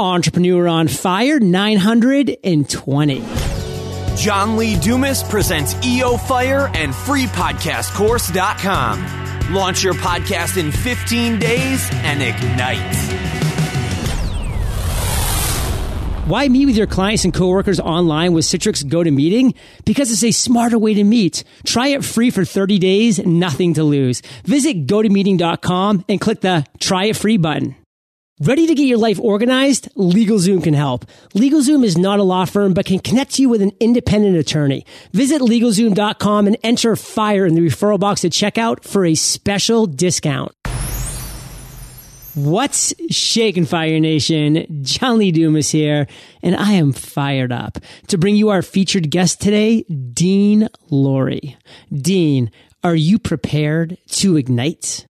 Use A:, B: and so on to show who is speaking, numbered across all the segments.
A: Entrepreneur on Fire 920.
B: John Lee Dumas presents EO Fire and freepodcastcourse.com. Launch your podcast in 15 days and ignite.
A: Why meet with your clients and coworkers online with Citrix GoToMeeting? Because it's a smarter way to meet. Try it free for 30 days, nothing to lose. Visit gotomeeting.com and click the try it free button. Ready to get your life organized? LegalZoom can help. LegalZoom is not a law firm, but can connect you with an independent attorney. Visit LegalZoom.com and enter FIRE in the referral box at checkout for a special discount. What's shaking Fire Nation? John Lee Dumas here, and I am fired up to bring you our featured guest today, Dean Lorey. Dean, are you prepared to ignite?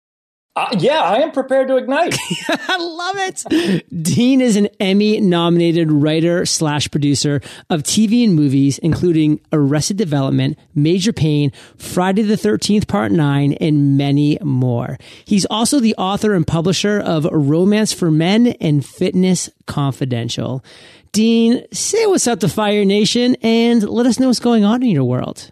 C: Uh, yeah, I am prepared to ignite.
A: I love it. Dean is an Emmy nominated writer slash producer of TV and movies, including Arrested Development, Major Payne, Friday the 13th Part 9, and many more. He's also the author and publisher of Romance for Men and Fitness Confidential. Dean, say what's up to Fire Nation and let us know what's going on in your world.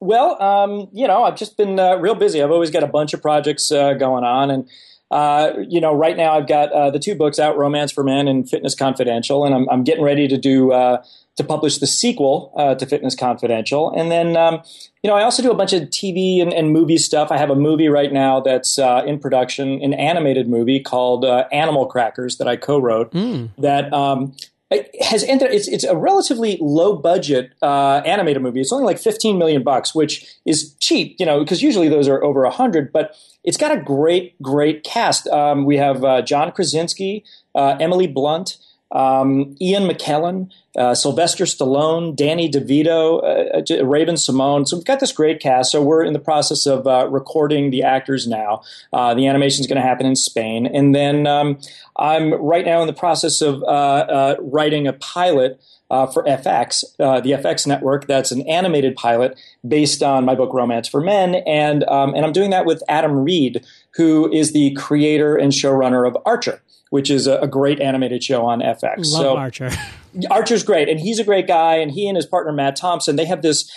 C: Well, um, you know, I've just been uh, real busy. I've always got a bunch of projects uh, going on, and uh, you know, right now I've got uh, the two books out, Romance for Men and Fitness Confidential, and I'm, I'm getting ready to do uh, to publish the sequel uh, to Fitness Confidential, and then um, you know, I also do a bunch of TV and, and movie stuff. I have a movie right now that's in production, an animated movie called Animal Crackers that I co-wrote. Mm. That um, has entered. It's it's a relatively low budget uh, animated movie. It's only like fifteen million bucks, which is cheap, you know, because usually those are over a hundred. But it's got a great great cast. Um, we have uh, John Krasinski, uh, Emily Blunt um, Ian McKellen, uh, Sylvester Stallone, Danny DeVito, uh, uh Raven-Symoné. So we've got this great cast. So we're in the process of uh, recording the actors now. Uh, the animation is going to happen in Spain, and then um, I'm right now in the process of uh, writing a pilot. for FX, the FX network, that's an animated pilot based on my book Romance for Men, and um, and I'm doing that with Adam Reed, who is the creator and showrunner of Archer which is a, a great animated show on FX.
A: Love so, Archer.
C: Archer's great, and he's a great guy. And he and his partner Matt Thompson, they have this.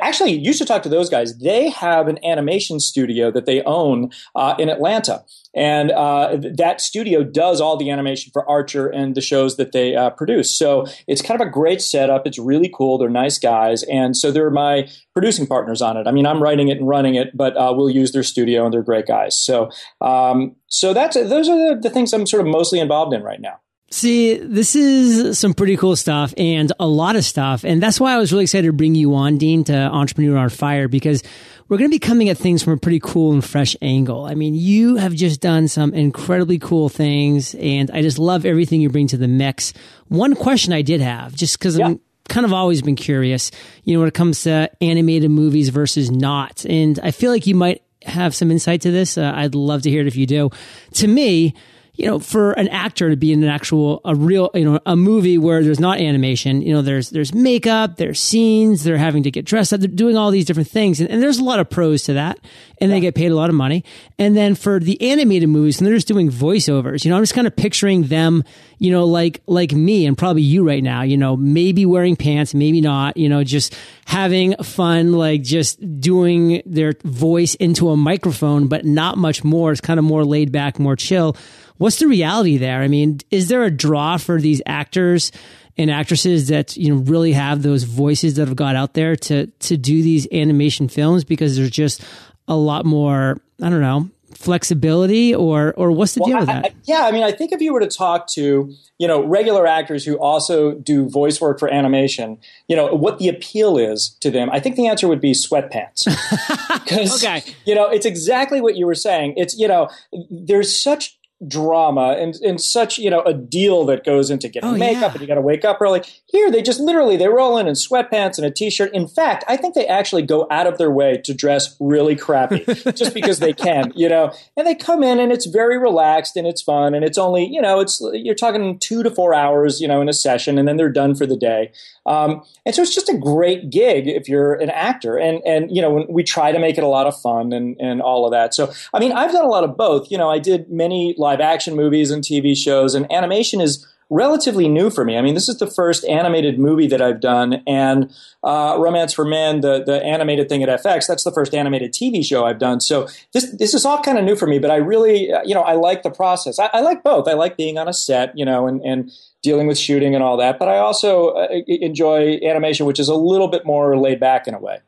C: Actually, used to talk to those guys. They have an animation studio that they own uh, in Atlanta, and uh, that studio does all the animation for Archer and the shows that they uh, produce. So it's kind of a great setup. It's really cool. They're nice guys, and so they're my producing partners on it. I mean, I'm writing it and running it, but uh, we'll use their studio, and they're great guys. So, um, so that's those are the, the things I'm sort of mostly involved in right now.
A: See, this is some pretty cool stuff and a lot of stuff. And that's why I was really excited to bring you on, Dean, to Entrepreneur on Fire, because we're going to be coming at things from a pretty cool and fresh angle. I mean, you have just done some incredibly cool things, and I just love everything you bring to the mix. One question I did have, just because yeah. I'm kind of always been curious, you know, when it comes to animated movies versus not. And I feel like you might have some insight to this. Uh, I'd love to hear it if you do. To me, you know, for an actor to be in an actual, a real, you know, a movie where there's not animation, you know, there's, there's makeup, there's scenes, they're having to get dressed up, they're doing all these different things. And, and there's a lot of pros to that. And yeah. they get paid a lot of money. And then for the animated movies, and they're just doing voiceovers, you know, I'm just kind of picturing them, you know, like, like me and probably you right now, you know, maybe wearing pants, maybe not, you know, just having fun, like just doing their voice into a microphone, but not much more. It's kind of more laid back, more chill What's the reality there? I mean, is there a draw for these actors and actresses that you know really have those voices that have got out there to to do these animation films because there's just a lot more I don't know flexibility or or what's the well, deal with that?
C: I, yeah, I mean, I think if you were to talk to you know regular actors who also do voice work for animation, you know what the appeal is to them. I think the answer would be sweatpants because okay. you know it's exactly what you were saying. It's you know there's such drama and, and such you know a deal that goes into getting oh, makeup yeah. and you got to wake up early. Here they just literally they roll in in sweatpants and a t-shirt. In fact i think they actually go out of their way to dress really crappy just because they can you know? And they come in and it's very relaxed and it's fun and it's only you know it's you're talking two to four hours you know in a session and then they're done for the day. Um, and so it's just a great gig if you're an actor and and you know we try to make it a lot of fun and and all of that. So i mean i've done a lot of both. You know i did many live action movies and TV shows, and animation is relatively new for me. I mean, this is the first animated movie that I've done, and uh, Romance for Men, the the animated thing at FX, that's the first animated TV show I've done. So this this is all kind of new for me, but I really, you know, I like the process. I, I like both. I like being on a set, you know, and and dealing with shooting and all that, but I also uh, enjoy animation, which is a little bit more laid back in a way.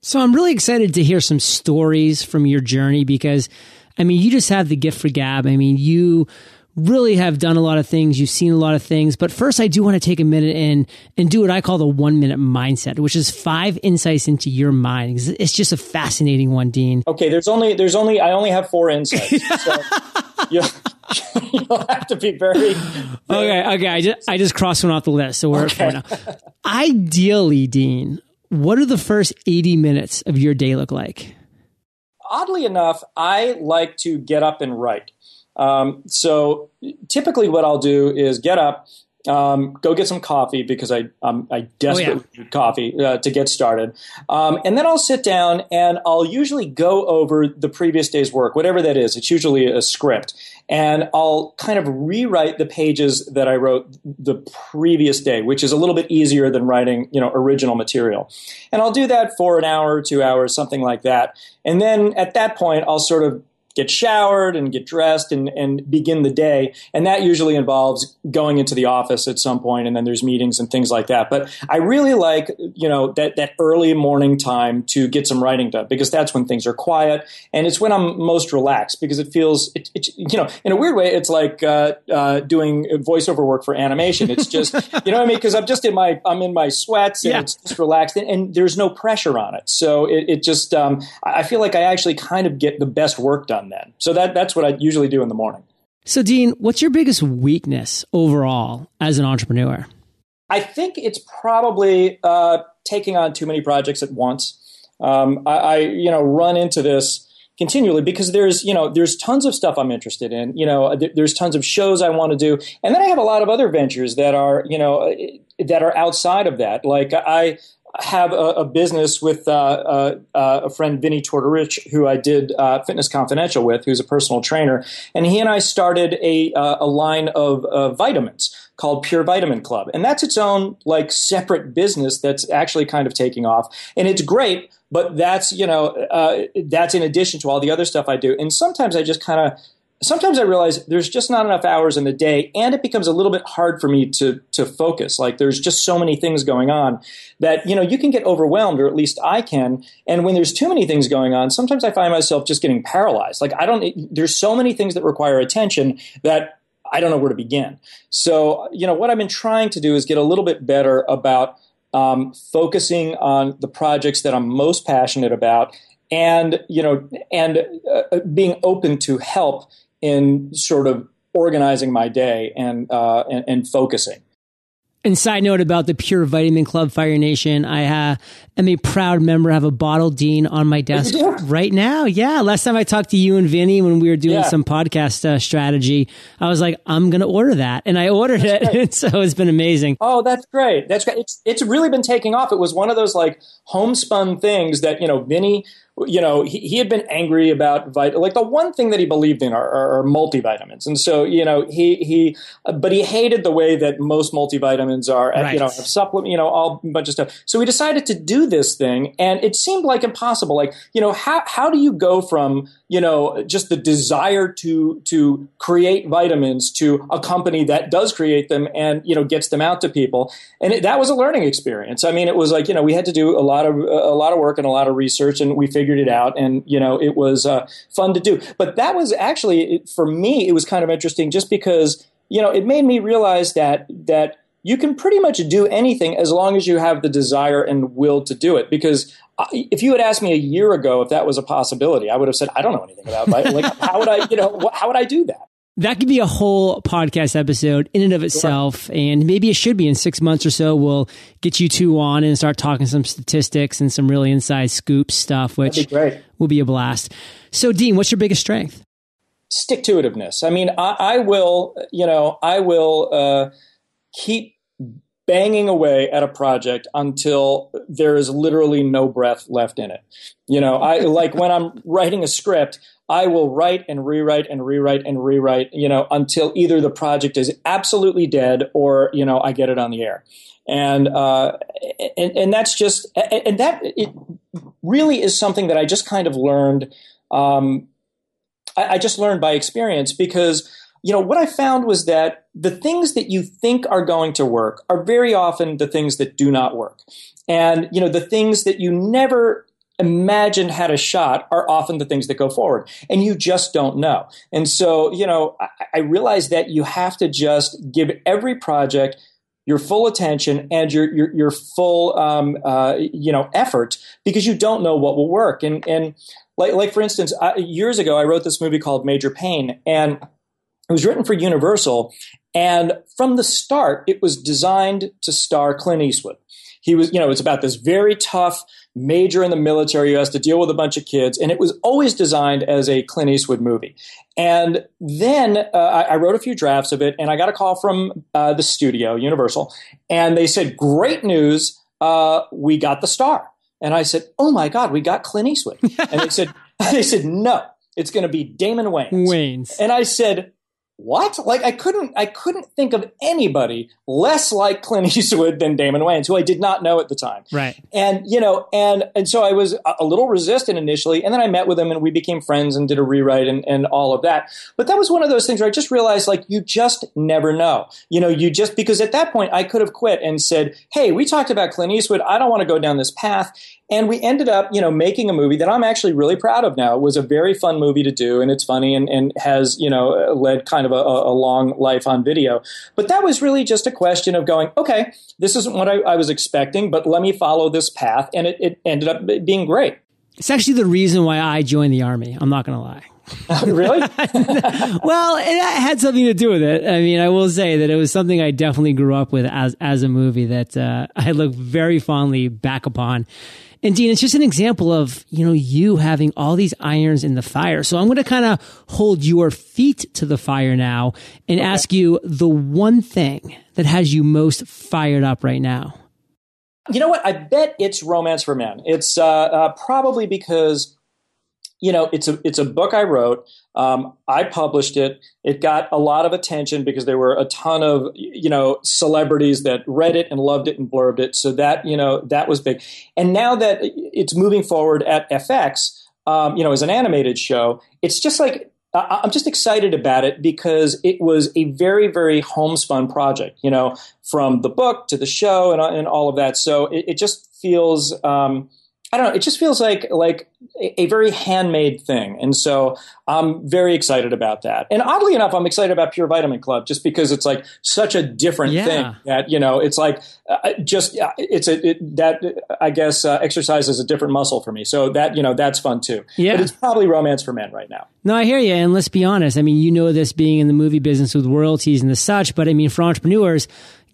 A: So I'm really excited to hear some stories from your journey because, I mean, you just have the gift for gab. I mean, you really have done a lot of things. You've seen a lot of things. But first, I do want to take a minute and and do what I call the one minute mindset, which is five insights into your mind. It's just a fascinating one, Dean.
C: Okay, there's only there's only I only have four insights. so you, will have to be very, very,
A: okay. Okay, I just I just crossed one off the list, so we're okay. at four now. Ideally, Dean, what do the first eighty minutes of your day look like?
C: Oddly enough, I like to get up and write. Um, so typically, what I'll do is get up, um, go get some coffee because I um, I desperately oh, yeah. need coffee uh, to get started, um, and then I'll sit down and I'll usually go over the previous day's work, whatever that is. It's usually a script, and I'll kind of rewrite the pages that I wrote the previous day, which is a little bit easier than writing you know original material, and I'll do that for an hour, two hours, something like that, and then at that point I'll sort of get showered and get dressed and, and begin the day. And that usually involves going into the office at some point and then there's meetings and things like that. But I really like, you know, that, that early morning time to get some writing done because that's when things are quiet and it's when I'm most relaxed because it feels, it, it you know, in a weird way, it's like uh, uh, doing voiceover work for animation. It's just, you know what I mean? Because I'm just in my, I'm in my sweats and yeah. it's just relaxed and, and, there's no pressure on it. So it, it just, um, I feel like I actually kind of get the best work done then. So that that's what I usually do in the morning.
A: So Dean, what's your biggest weakness overall as an entrepreneur?
C: I think it's probably uh, taking on too many projects at once. Um, I, I, you know, run into this continually because there's you know there's tons of stuff I'm interested in. You know, there's tons of shows I want to do, and then I have a lot of other ventures that are you know that are outside of that. Like I have a, a business with uh, uh, uh, a friend, Vinny Tortorich, who I did uh, Fitness Confidential with, who's a personal trainer, and he and I started a uh, a line of vitamins called Pure Vitamin Club, and that's its own like separate business that's actually kind of taking off, and it's great. But that's you know that's in addition to all the other stuff I do, and sometimes I just kind of sometimes I realize there's just not enough hours in the day, and it becomes a little bit hard for me to to focus. Like there's just so many things going on that you know you can get overwhelmed, or at least I can. And when there's too many things going on, sometimes I find myself just getting paralyzed. Like I don't. There's so many things that require attention that I don't know where to begin. So you know what I've been trying to do is get a little bit better about. Um, focusing on the projects that I'm most passionate about and you know and uh, being open to help in sort of organizing my day and, uh, and, and focusing.
A: And side note about the Pure Vitamin Club Fire Nation, I uh, am a proud member. I have a bottle Dean on my desk right now. Yeah, last time I talked to you and Vinny when we were doing yeah. some podcast uh, strategy, I was like, I'm going to order that, and I ordered that's it. so it's been amazing.
C: Oh, that's great. That's great. It's it's really been taking off. It was one of those like homespun things that you know Vinny you know, he, he had been angry about vit- like the one thing that he believed in are, are, are, multivitamins, and so you know he he, but he hated the way that most multivitamins are, right. you know, supplement, you know, all bunch of stuff. So he decided to do this thing, and it seemed like impossible. Like you know, how how do you go from you know just the desire to to create vitamins to a company that does create them and you know gets them out to people, and it, that was a learning experience. I mean, it was like you know we had to do a lot of a lot of work and a lot of research, and we figured figured it out, and you know it was uh, fun to do. But that was actually for me, it was kind of interesting, just because you know it made me realize that that you can pretty much do anything as long as you have the desire and will to do it. Because if you had asked me a year ago if that was a possibility, I would have said I don't know anything about it. Like how would I, you know, how would I do that?
A: That could be a whole podcast episode in and of itself. Sure. And maybe it should be in six months or so. We'll get you two on and start talking some statistics and some really inside scoop stuff, which
C: be
A: will be a blast. So, Dean, what's your biggest strength?
C: Stick to itiveness. I mean, I, I will, you know, I will uh, keep banging away at a project until there is literally no breath left in it. You know, I like when I'm writing a script, I will write and rewrite and rewrite and rewrite, you know, until either the project is absolutely dead or, you know, I get it on the air. And, uh, and, and that's just, and that it really is something that I just kind of learned, um, I, I just learned by experience because, you know, what I found was that the things that you think are going to work are very often the things that do not work. And, you know, the things that you never imagined had a shot are often the things that go forward and you just don't know. And so you know I, I realize that you have to just give every project your full attention and your your, your full um, uh, you know effort because you don't know what will work. And and like like for instance I, years ago I wrote this movie called Major Payne and it was written for Universal and from the start it was designed to star Clint Eastwood. He was you know it's about this very tough major in the military who has to deal with a bunch of kids. And it was always designed as a Clint Eastwood movie. And then uh, I, I, wrote a few drafts of it, and I got a call from uh, the studio, Universal, and they said, Great news, uh, we got the star. And I said, Oh my God, we got Clint Eastwood. and they said, they said, No, it's going to be Damon Wayans.
A: Wayans.
C: And I said, what? Like I couldn't I couldn't think of anybody less like Clint Eastwood than Damon Wayans, who I did not know at the time.
A: Right.
C: And you know, and and so I was a little resistant initially, and then I met with him and we became friends and did a rewrite and, and all of that. But that was one of those things where I just realized like you just never know. You know, you just because at that point I could have quit and said, Hey, we talked about Clint Eastwood, I don't want to go down this path. And we ended up, you know, making a movie that I'm actually really proud of now. It was a very fun movie to do, and it's funny and, and has, you know, led kind of a, a long life on video. But that was really just a question of going, okay, this isn't what I, I was expecting, but let me follow this path. And it, it ended up being great.
A: It's actually the reason why I joined the Army. I'm not going to lie.
C: really?
A: well, it had something to do with it. I mean, I will say that it was something I definitely grew up with as as a movie that uh, I look very fondly back upon. And Dean, it's just an example of, you know, you having all these irons in the fire. So I'm going to kind of hold your feet to the fire now and okay. ask you the one thing that has you most fired up right now.
C: You know what? I bet it's Romance for Men. It's uh, uh, probably because you know, it's a it's a book I wrote. Um, I published it. It got a lot of attention because there were a ton of you know celebrities that read it and loved it and blurbed it. So that you know that was big. And now that it's moving forward at FX, um, you know, as an animated show, it's just like I'm just excited about it because it was a very, very homespun project, you know, from the book to the show and, and all of that. So it, it just feels, um, I don't know. It just feels like like a, a, very handmade thing, and so I'm very excited about that. And oddly enough, I'm excited about Pure Vitamin Club just because it's like such a different yeah. thing that you know. It's like uh, just uh, it's a it, that I guess uh, exercise is a different muscle for me. So that you know that's fun too.
A: Yeah,
C: but it's probably romance for men right now.
A: No, I hear you. And let's be honest. I mean, you know this being in the movie business with royalties and the such, but I mean, for entrepreneurs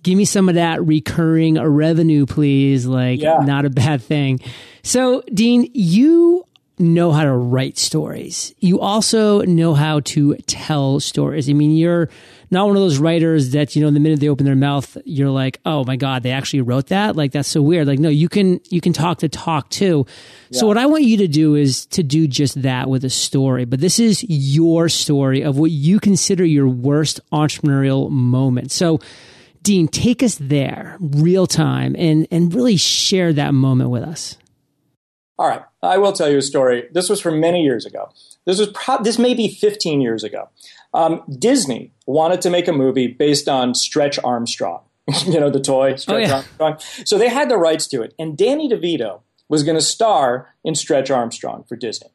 A: give me some of that recurring revenue, please. Like, yeah. not a bad thing. So, Dean, you know how to write stories. You also know how to tell stories. I mean, you're not one of those writers that, you know, the minute they open their mouth, you're like, oh my God, they actually wrote that? Like, that's so weird. Like, no, you can, you can talk to talk too. Yeah. So what I want you to do is to do just that with a story. But this is your story of what you consider your worst entrepreneurial moment. So, Dean, take us there real time and, and really share that moment with us.
C: All right. I will tell you a story. This was from many years ago. This was pro- this may be 15 years ago. Um, Disney wanted to make a movie based on Stretch Armstrong, you know, the toy Stretch oh, yeah. Armstrong. So they had the rights to it. And Danny DeVito was going to star in Stretch Armstrong for Disney.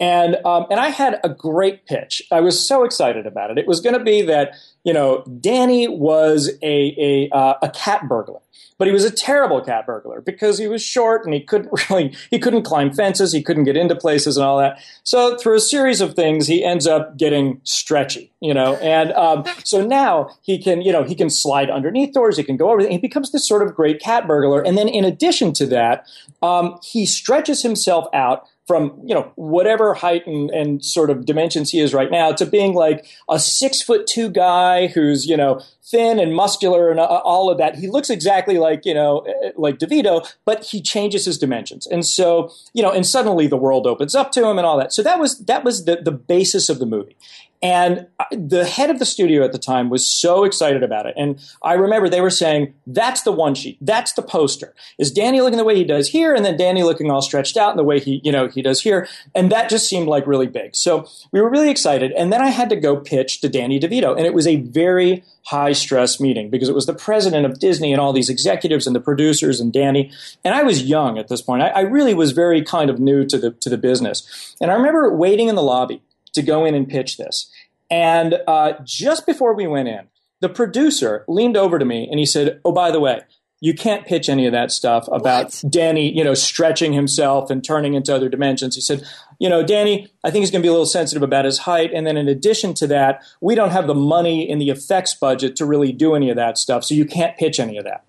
C: And um, and I had a great pitch. I was so excited about it. It was going to be that you know Danny was a a, uh, a cat burglar, but he was a terrible cat burglar because he was short and he couldn't really he couldn't climb fences, he couldn't get into places and all that. So through a series of things, he ends up getting stretchy, you know. And um, so now he can you know he can slide underneath doors, he can go over. He becomes this sort of great cat burglar. And then in addition to that, um, he stretches himself out from you know whatever height and, and sort of dimensions he is right now to being like a six foot two guy who's you know thin and muscular and all of that. He looks exactly like, you know, uh, like DeVito, but he changes his dimensions. And so, you know, and suddenly the world opens up to him and all that. So that was, that was the, the basis of the movie. And the head of the studio at the time was so excited about it. And I remember they were saying, that's the one sheet. That's the poster. Is Danny looking the way he does here? And then Danny looking all stretched out in the way he, you know, he does here. And that just seemed like really big. So we were really excited. And then I had to go pitch to Danny DeVito. And it was a very high stress meeting because it was the president of Disney and all these executives and the producers and Danny. And I was young at this point. I, I really was very kind of new to the, to the business. And I remember waiting in the lobby to go in and pitch this. And uh, just before we went in, the producer leaned over to me and he said, "Oh, by the way, you can't pitch any of that stuff about what? Danny, you know, stretching himself and turning into other dimensions." He said, "You know, Danny, I think he's going to be a little sensitive about his height, and then in addition to that, we don't have the money in the effects budget to really do any of that stuff, so you can't pitch any of that."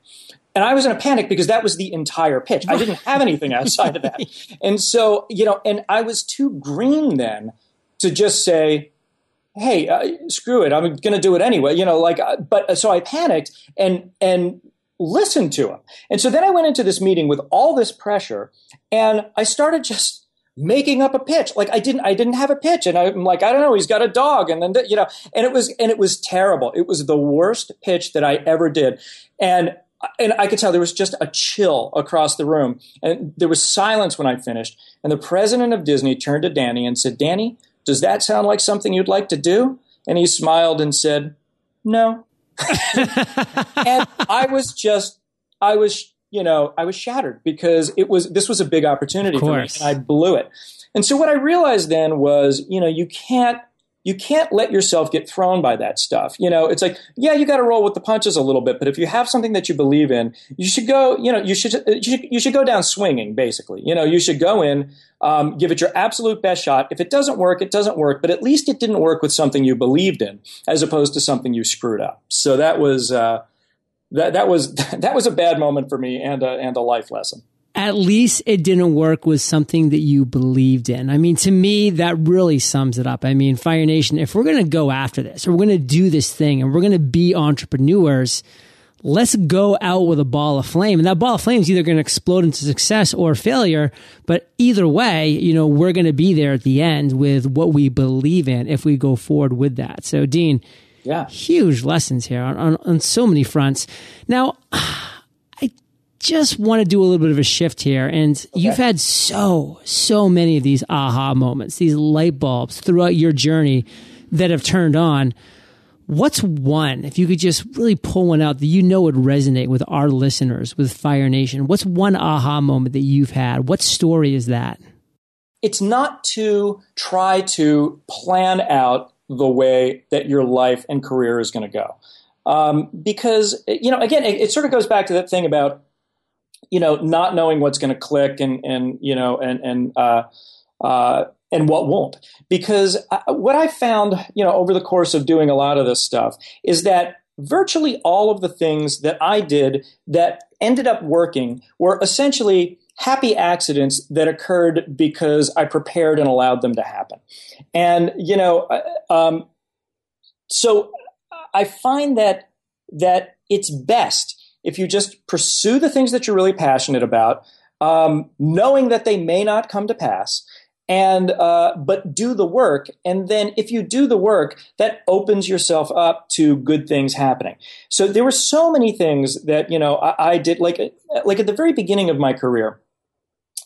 C: And I was in a panic because that was the entire pitch. I didn't have anything outside of that. And so, you know, and I was too green then to just say, hey, uh, screw it, I'm going to do it anyway. You know, like, uh, but uh, so I panicked and and listened to him. And so then I went into this meeting with all this pressure, and I started just making up a pitch. Like I didn't, I didn't have a pitch, and I'm like, I don't know, he's got a dog, and then you know, and it was and it was terrible. It was the worst pitch that I ever did, and and I could tell there was just a chill across the room, and there was silence when I finished. And the president of Disney turned to Danny and said, "Danny." Does that sound like something you'd like to do? And he smiled and said, No. and I was just, I was, you know, I was shattered because it was, this was a big opportunity for me and I blew it. And so what I realized then was, you know, you can't you can't let yourself get thrown by that stuff. You know, it's like, yeah, you got to roll with the punches a little bit, but if you have something that you believe in, you should go, you know, you should, you should, you should go down swinging, basically. You know, you should go in, um, give it your absolute best shot. If it doesn't work, it doesn't work, but at least it didn't work with something you believed in as opposed to something you screwed up. So that was, uh, that, that was, that was a bad moment for me and a, and a life lesson
A: at least it didn't work with something that you believed in. I mean, to me, that really sums it up. I mean, Fire Nation, if we're going to go after this, or we're going to do this thing, and we're going to be entrepreneurs, let's go out with a ball of flame. And that ball of flame is either going to explode into success or failure. But either way, you know, we're going to be there at the end with what we believe in if we go forward with that. So, Dean,
C: yeah,
A: huge lessons here on, on, on so many fronts. Now, just want to do a little bit of a shift here. And okay. you've had so, so many of these aha moments, these light bulbs throughout your journey that have turned on. What's one, if you could just really pull one out that you know would resonate with our listeners, with Fire Nation? What's one aha moment that you've had? What story is that?
C: It's not to try to plan out the way that your life and career is going to go. Um, because, you know, again, it, it sort of goes back to that thing about you know, not knowing what's going to click and and you know and and uh, uh, and what won't. Because I, what I found, you know, over the course of doing a lot of this stuff is that virtually all of the things that I did that ended up working were essentially happy accidents that occurred because I prepared and allowed them to happen. And you know, uh, um, so I find that that it's best if you just pursue the things that you're really passionate about, um, knowing that they may not come to pass, and uh, but do the work, and then if you do the work, that opens yourself up to good things happening. So there were so many things that you know I, I did, like like at the very beginning of my career.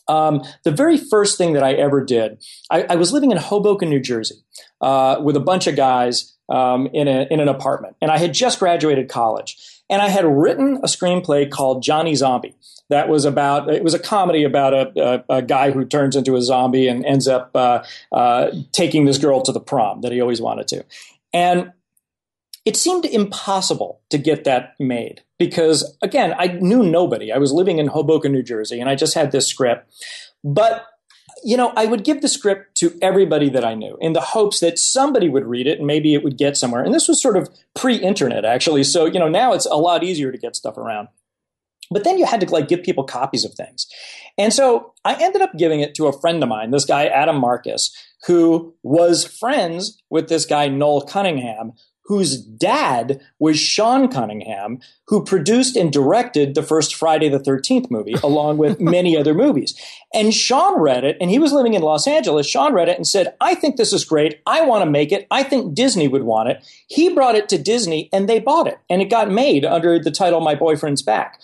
C: Um, the very first thing that I ever did, I, I was living in Hoboken, New Jersey, uh, with a bunch of guys um, in, a, in an apartment. And I had just graduated college. And I had written a screenplay called Johnny Zombie. That was about, it was a comedy about a, a, a guy who turns into a zombie and ends up uh, uh, taking this girl to the prom that he always wanted to. And it seemed impossible to get that made because, again, I knew nobody. I was living in Hoboken, New Jersey, and I just had this script. But you know, I would give the script to everybody that I knew in the hopes that somebody would read it and maybe it would get somewhere. And this was sort of pre-internet actually. So, you know, now it's a lot easier to get stuff around. But then you had to like give people copies of things. And so I ended up giving it to a friend of mine, this guy, Adam Marcus, who was friends with this guy, Noel Cunningham, whose dad was Sean Cunningham, who produced and directed the first Friday the 13th movie, along with many other movies. And Sean read it, and he was living in Los Angeles. Sean read it and said, I think this is great. I want to make it. I think Disney would want it. He brought it to Disney, and they bought it. And it got made under the title My Boyfriend's Back.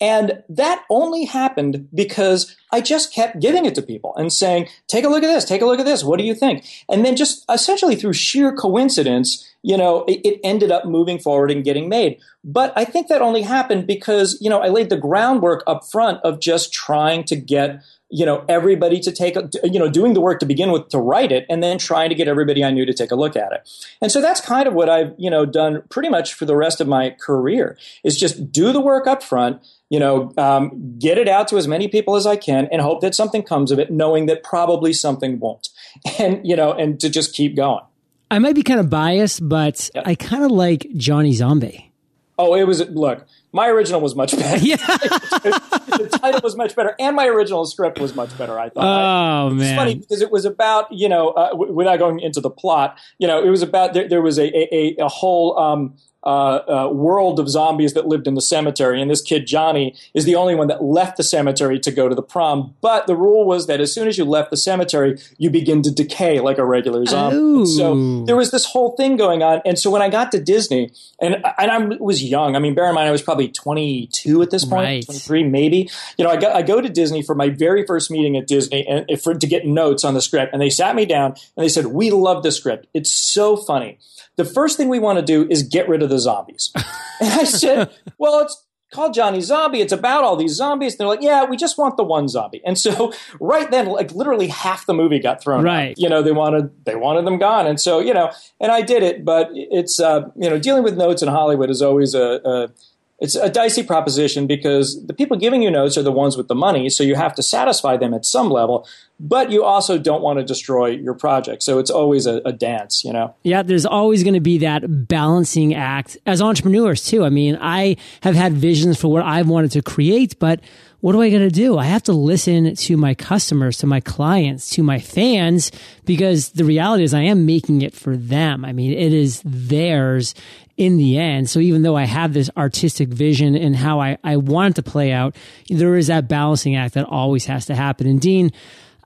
C: And that only happened because I just kept giving it to people and saying, take a look at this, take a look at this. What do you think? And then just essentially through sheer coincidence, you know, it, it, ended up moving forward and getting made. But I think that only happened because, you know, I laid the groundwork up front of just trying to get you know everybody to take you know doing the work to begin with to write it and then trying to get everybody i knew to take a look at it. And so that's kind of what i've you know done pretty much for the rest of my career is just do the work up front you know um, get it out to as many people as i can and hope that something comes of it knowing that probably something won't. And you know and to just keep going.
A: I might be kind of biased but i kind of like johnny zombie.
C: Oh it was look my original was much better.
A: Yeah.
C: the title was much better, and my original script was much better. I thought.
A: Oh
C: I,
A: man,
C: it's funny because it was about you know, uh, w- without going into the plot, you know, it was about there, there was a a, a whole um, uh, uh, world of zombies that lived in the cemetery. And this kid, Johnny, is the only one that left the cemetery to go to the prom. But the rule was that as soon as you left the cemetery, you begin to decay like a regular zombie. So there was this whole thing going on. And so when I got to Disney, and, and I was young, I mean, bear in mind, I was probably 22 at this point, right. 23 maybe. You know, I go, I go to Disney for my very first meeting at Disney and for, to get notes on the script. And they sat me down and they said, We love the script. It's so funny the first thing we want to do is get rid of the zombies. and I said, well, it's called Johnny Zombie. It's about all these zombies. And they're like, yeah, we just want the one zombie. And so right then, like literally half the movie got thrown
A: right.
C: Out. You know, they wanted they wanted them gone. And so, you know, and I did it, but it's uh, you know, dealing with notes in Hollywood is always a, a it's a dicey proposition because the people giving you notes are the ones with the money, so you have to satisfy them at some level, but you also don't want to destroy your project. So it's always a, a dance, you know?
A: Yeah, there's always going to be that balancing act as entrepreneurs, too. I mean, I have had visions for what I've wanted to create, but what do I going to do? I have to listen to my customers, to my clients, to my fans, because the reality is I am making it for them. I mean, it is theirs in the end. So even though I have this artistic vision and how I, I want it to play out, there is that balancing act that always has to happen. And Dean,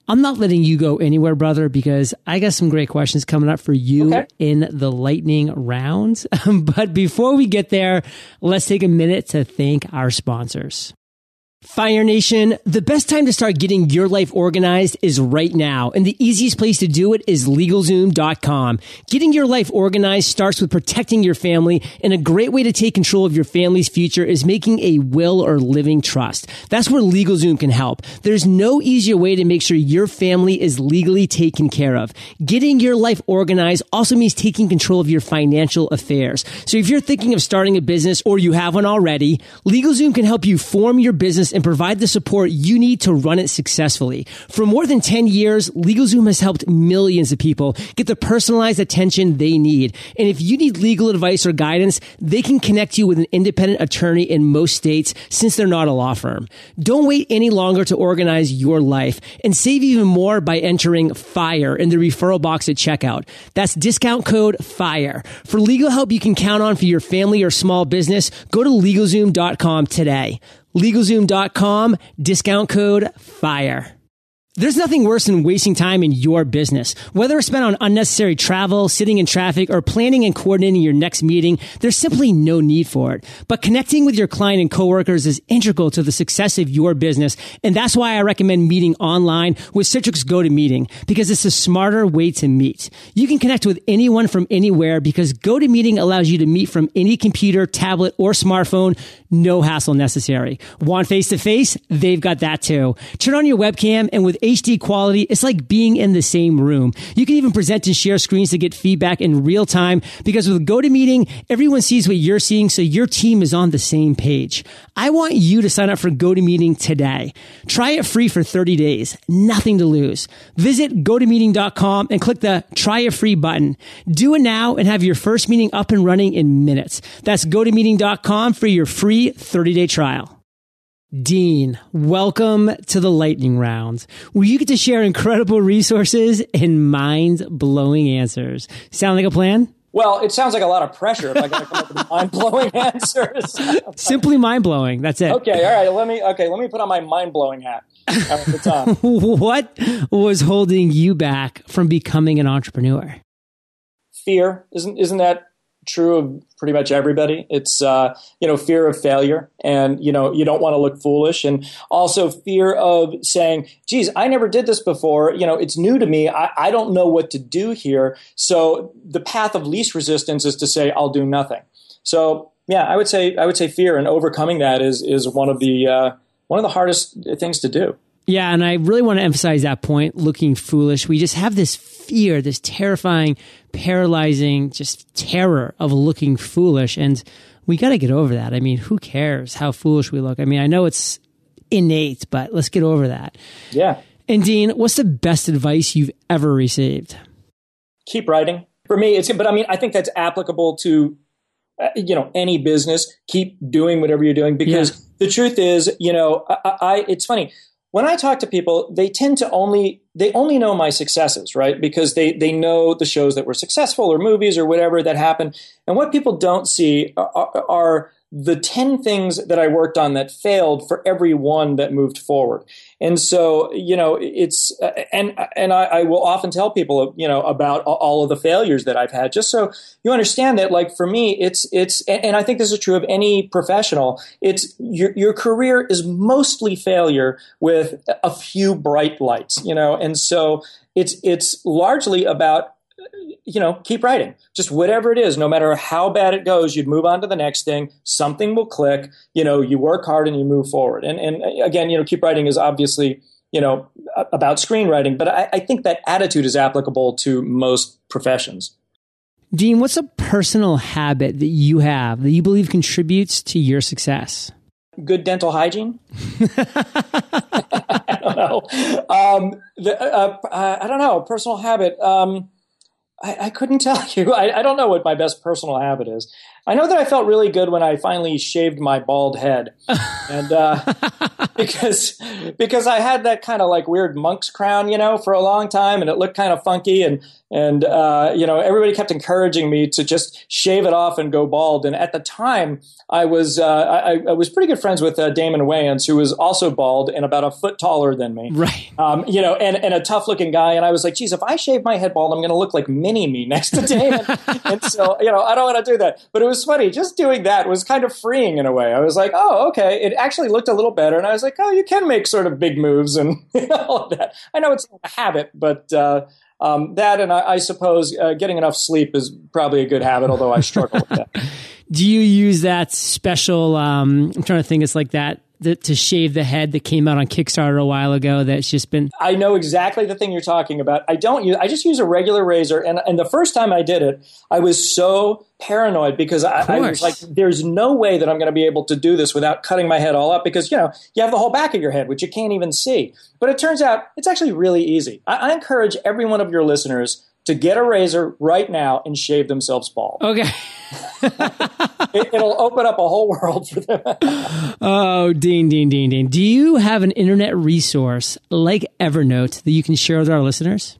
A: I'm not letting you go anywhere, brother, because I got some great questions coming up for you okay. in the lightning round. but before we get there, let's take a minute to thank our sponsors. Fire Nation, the best time to start getting your life organized is right now. And the easiest place to do it is LegalZoom.com. Getting your life organized starts with protecting your family. And a great way to take control of your family's future is making a will or living trust. That's where LegalZoom can help. There's no easier way to make sure your family is legally taken care of. Getting your life organized also means taking control of your financial affairs. So if you're thinking of starting a business or you have one already, LegalZoom can help you form your business and provide the support you need to run it successfully. For more than 10 years, LegalZoom has helped millions of people get the personalized attention they need. And if you need legal advice or guidance, they can connect you with an independent attorney in most states since they're not a law firm. Don't wait any longer to organize your life and save even more by entering FIRE in the referral box at checkout. That's discount code FIRE. For legal help you can count on for your family or small business, go to LegalZoom.com today. LegalZoom.com, discount code FIRE. There's nothing worse than wasting time in your business. Whether it's spent on unnecessary travel, sitting in traffic, or planning and coordinating your next meeting, there's simply no need for it. But connecting with your client and coworkers is integral to the success of your business. And that's why I recommend meeting online with Citrix GoToMeeting because it's a smarter way to meet. You can connect with anyone from anywhere because GoToMeeting allows you to meet from any computer, tablet, or smartphone. No hassle necessary. Want face to face? They've got that too. Turn on your webcam and with HD quality, it's like being in the same room. You can even present and share screens to get feedback in real time because with GoToMeeting, everyone sees what you're seeing so your team is on the same page. I want you to sign up for GoToMeeting today. Try it free for 30 days. Nothing to lose. Visit gotomeeting.com and click the try it free button. Do it now and have your first meeting up and running in minutes. That's gotomeeting.com for your free 30 day trial. Dean, welcome to the lightning round, where you get to share incredible resources and mind blowing answers. Sound like a plan?
C: Well, it sounds like a lot of pressure if I got to come up with mind blowing answers.
A: Simply mind blowing. That's it.
C: Okay, all right. Let me okay. Let me put on my mind blowing hat. Right,
A: what was holding you back from becoming an entrepreneur?
C: Fear isn't isn't that true of pretty much everybody. It's uh, you know fear of failure, and you know you don't want to look foolish, and also fear of saying, "Geez, I never did this before. You know, it's new to me. I, I don't know what to do here." So the path of least resistance is to say, "I'll do nothing." So yeah, I would say I would say fear and overcoming that is is one of the uh, one of the hardest things to do.
A: Yeah, and I really want to emphasize that point looking foolish. We just have this fear, this terrifying, paralyzing, just terror of looking foolish. And we got to get over that. I mean, who cares how foolish we look? I mean, I know it's innate, but let's get over that.
C: Yeah.
A: And Dean, what's the best advice you've ever received?
C: Keep writing. For me, it's, but I mean, I think that's applicable to uh, you know any business keep doing whatever you're doing because yeah. the truth is you know I, I, it's funny when I talk to people, they tend to only they only know my successes, right? Because they they know the shows that were successful or movies or whatever that happened. And what people don't see are, are the 10 things that I worked on that failed for every one that moved forward. And so, you know, it's, uh, and, and I, I, will often tell people, you know, about all of the failures that I've had, just so you understand that, like, for me, it's, it's, and I think this is true of any professional, it's your, your career is mostly failure with a few bright lights, you know, and so it's, it's largely about you know, keep writing. Just whatever it is, no matter how bad it goes, you'd move on to the next thing. Something will click. You know, you work hard and you move forward. And and again, you know, keep writing is obviously you know about screenwriting, but I, I think that attitude is applicable to most professions.
A: Dean, what's a personal habit that you have that you believe contributes to your success?
C: Good dental hygiene. I don't know. Um, the, uh, uh, I don't know. Personal habit. Um, I, I couldn't tell you. I, I, don't know what my best personal habit is. I know that I felt really good when I finally shaved my bald head, and uh, because because I had that kind of like weird monk's crown, you know, for a long time, and it looked kind of funky, and and uh, you know everybody kept encouraging me to just shave it off and go bald. And at the time, I was uh, I, I, was pretty good friends with uh, Damon Wayans, who was also bald and about a foot taller than me,
A: right?
C: Um, you know, and and a tough looking guy. And I was like, geez, if I shave my head bald, I'm going to look like mini me next to Damon. and so you know, I don't want to do that. But it was was funny. Just doing that was kind of freeing in a way. I was like, oh, okay. It actually looked a little better, and I was like, oh, you can make sort of big moves and all of that. I know it's a habit, but uh, um, that and I, I suppose uh, getting enough sleep is probably a good habit, although I struggle with that.
A: Do you use that special? Um, I'm trying to think. It's like that the, to shave the head that came out on Kickstarter a while ago. That's just been.
C: I know exactly the thing you're talking about. I don't use. I just use a regular razor, and and the first time I did it, I was so paranoid because I, I, was like, "There's no way that I'm going to be able to do this without cutting my head all up." Because you know you have the whole back of your head, which you can't even see. But it turns out it's actually really easy. I, I encourage every one of your listeners to get a razor right now and shave themselves bald.
A: Okay.
C: it, will open up a whole world for them.
A: oh, Dean, Dean, Dean, Dean. Do you have an internet resource like Evernote that you can share with our listeners?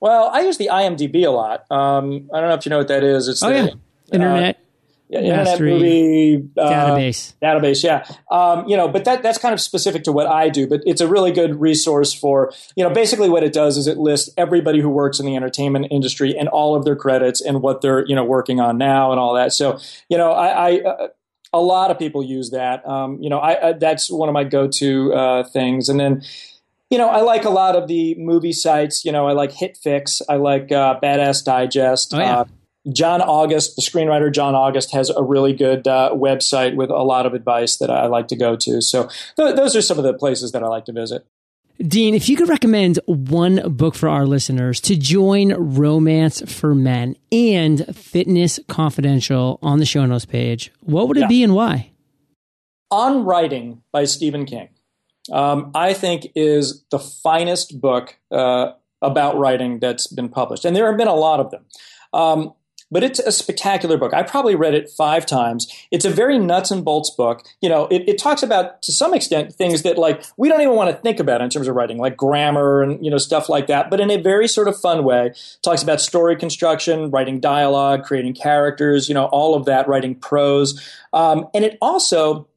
C: Well, I use the IMDb a lot. Um, I don't know if you know what that is. It's
A: oh,
C: the,
A: yeah. Internet. Uh,
C: internet movie
A: uh, database.
C: Database, yeah. Um, you know, but that that's kind of specific to what I do. But it's a really good resource for you know. Basically, what it does is it lists everybody who works in the entertainment industry and all of their credits and what they're you know working on now and all that. So you know, I. I uh, a lot of people use that. Um, you know, I, I, that's one of my go-to uh, things. And then, you know, I like a lot of the movie sites. You know, I like HitFix. I like uh, Badass Digest.
A: Oh, yeah. Uh,
C: John August, the screenwriter John August, has a really good uh, website with a lot of advice that I like to go to. So th- those are some of the places that I like to visit.
A: Dean, if you could recommend one book for our listeners to join Romance for Men and Fitness Confidential on the show notes page, what would it yeah. be and why?
C: On Writing by Stephen King, um, I think is the finest book uh, about writing that's been published. And there have been a lot of them. Um, but it's a spectacular book. I probably read it five times. It's a very nuts and bolts book. You know, it, it talks about to some extent things that like we don't even want to think about in terms of writing, like grammar and you know stuff like that. But in a very sort of fun way. talks about story construction, writing dialogue, creating characters, you know, all of that, writing prose, um, and it also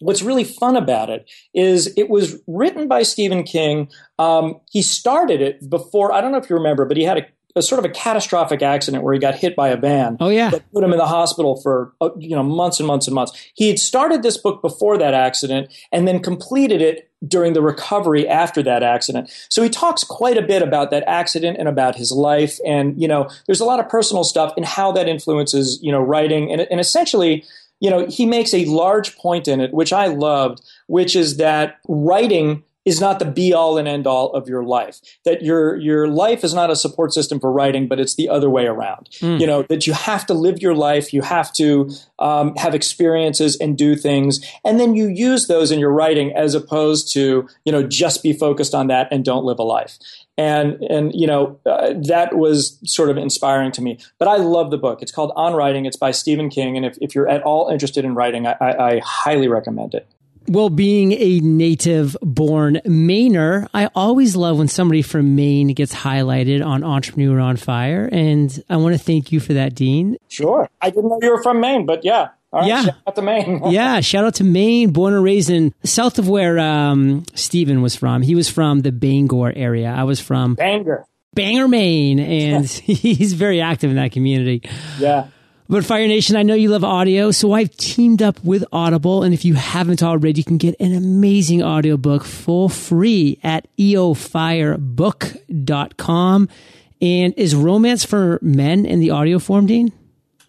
C: what's really fun about it is it was written by Stephen King. Um, he started it before, I don't know if you remember, but he had a, a, sort of a catastrophic accident where he got hit by a van.
A: Oh, yeah.
C: That put him in the hospital for, uh, you know, months and months and months. He had started this book before that accident and then completed it during the recovery after that accident. So he talks quite a bit about that accident and about his life. And, you know, there's a lot of personal stuff and how that influences, you know, writing. And, and essentially, you know, he makes a large point in it, which I loved, which is that writing is not the be all and end all of your life. That your your life is not a support system for writing, but it's the other way around. Mm. You know that you have to live your life, you have to um, have experiences and do things, and then you use those in your writing as opposed to you know just be focused on that and don't live a life and and you know uh, that was sort of inspiring to me. But I love the book. It's called On Writing. It's by Stephen King, and if, if you're at all interested in writing, I, I, I highly recommend it.
A: Well, being a native born Mainer, I always love when somebody from Maine gets highlighted on Entrepreneur on Fire. And I want to thank you for that, Dean.
C: Sure. I didn't know you were from Maine, but yeah.
A: yeah.
C: Shout out to Maine.
A: yeah. Shout out to Maine, born and raised in south of where um, Stephen was from. He was from the Bangor area. I was from
C: Bangor.
A: Bangor, Maine. And he's very active in that community.
C: Yeah.
A: But Fire Nation, I know you love audio, so I've teamed up with Audible. And if you haven't already, you can get an amazing audiobook for free at eofirebook.com. And is Romance for Men in the audio form, Dean?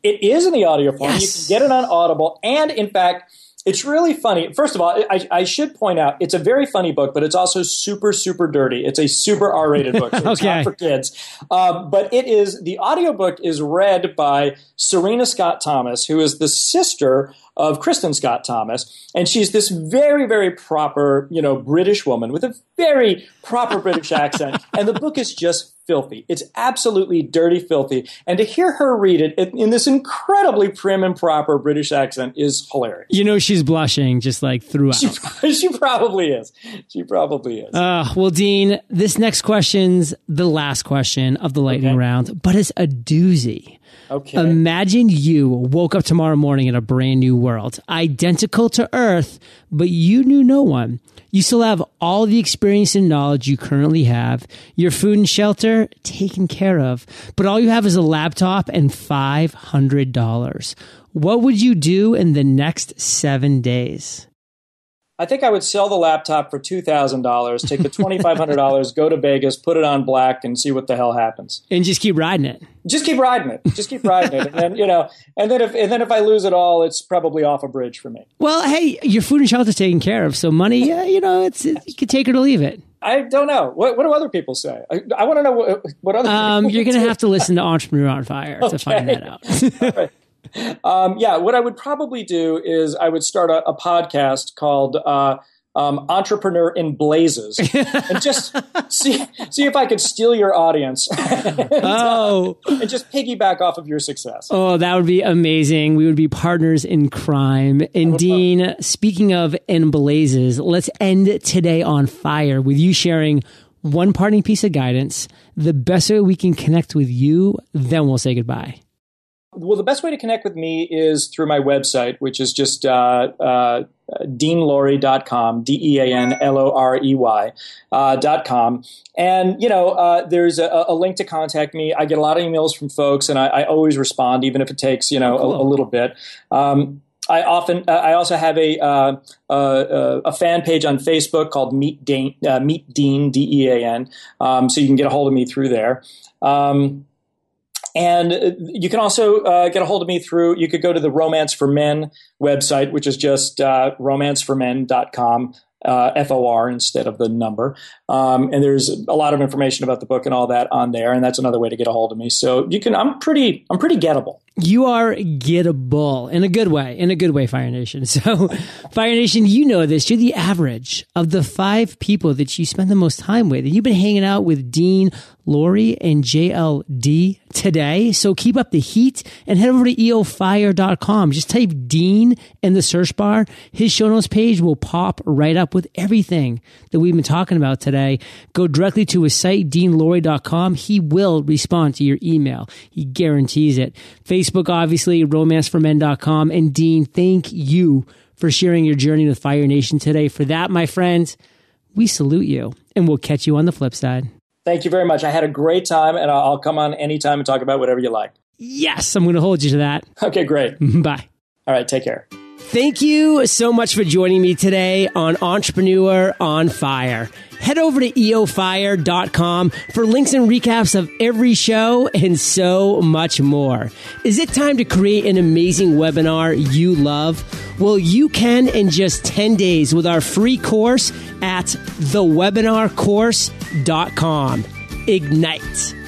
C: It is in the audio form. Yes. You can get it on Audible. And in fact, it's really funny. First of all, I, I, should point out it's a very funny book, but it's also super, super dirty. It's a super R-rated book. So it's okay. not for kids. Um, but it is the audiobook is read by Serena Scott Thomas, who is the sister of Kristin Scott Thomas, and she's this very, very proper, you know, British woman with a very proper British accent. And the book is just filthy. It's absolutely dirty, filthy. And to hear her read it in this incredibly prim and proper British accent is hilarious.
A: You know, she's blushing just like throughout.
C: She, she probably is. She probably is.
A: Uh, well, Dean, this next question's the last question of the lightning okay. round, but it's a doozy.
C: Okay.
A: Imagine you woke up tomorrow morning in a brand new world, identical to Earth, but you knew no one. You still have all the experience and knowledge you currently have, your food and shelter taken care of, but all you have is a laptop and $500. What would you do in the next seven days?
C: I think I would sell the laptop for two thousand dollars, take the twenty five hundred dollars, go to Vegas, put it on black, and see what the hell happens.
A: And just keep riding it.
C: Just keep riding it. Just keep riding it, and then you know, and then if and then if I lose it all, it's probably off a bridge for me.
A: Well, hey, your food and shelter is taken care of, so money, yeah, you know, it's it, you can take it or leave it.
C: I don't know. What, what do other people say? I, I want to know what, what other.
A: Um, you're going to have to listen to Entrepreneur on Fire okay. to find that out.
C: Um, yeah, what I would probably do is I would start a, a podcast called. Uh, um, entrepreneur in blazes and just see see if I could steal your audience. and,
A: oh,
C: uh, and just piggyback off of your success.
A: Oh, that would be amazing. We would be partners in crime. And Dean, speaking of in blazes, let's end today on fire with you sharing one parting piece of guidance, the best way we can connect with you. Then we'll say goodbye.
C: Well, the best way to connect with me is through my website, which is just uh, uh, deanlorey.com, D-E-A-N-L-O-R-E-Y uh, dot com. And, you know, uh, there's a, a, link to contact me. I get a lot of emails from folks, and I, I always respond, even if it takes, you know, oh, cool. a, a, little bit. Um, I often, uh, I also have a uh, uh, a fan page on Facebook called Meet Dean, uh, Meet Dean, D E A N. Um, so you can get a hold of me through there. Um, and uh, you can also uh, get a hold of me through, you could go to the Romance for Men website, which is just uh, romanceformen.com, uh, FOR instead of the number. Um, and there's a lot of information about the book and all that on there. And that's another way to get a hold of me. So you can, I'm pretty, I'm pretty gettable.
A: You are gettable in a good way, in a good way, Fire Nation. So, Fire Nation, you know this. You're the average of the five people that you spend the most time with. And you've been hanging out with Dean, Lorey, and JLD today. So keep up the heat and head over to eofire.com. Just type Dean in the search bar. His show notes page will pop right up with everything that we've been talking about today. Go directly to his site, deanlorey.com. He will respond to your email. He guarantees it. Facebook, obviously, romanceformen.com. And Dean, thank you for sharing your journey with Fire Nation today. For that, my friend, we salute you and we'll catch you on the flip side.
C: Thank you very much. I had a great time, and I'll come on anytime and talk about whatever you like.
A: Yes, I'm going to hold you to that.
C: Okay, great.
A: Bye.
C: All right, take care.
A: Thank you so much for joining me today on Entrepreneur on Fire. Head over to eofire.com for links and recaps of every show and so much more. Is it time to create an amazing webinar you love? Well, you can in just 10 days with our free course at thewebinarcourse.com. Ignite.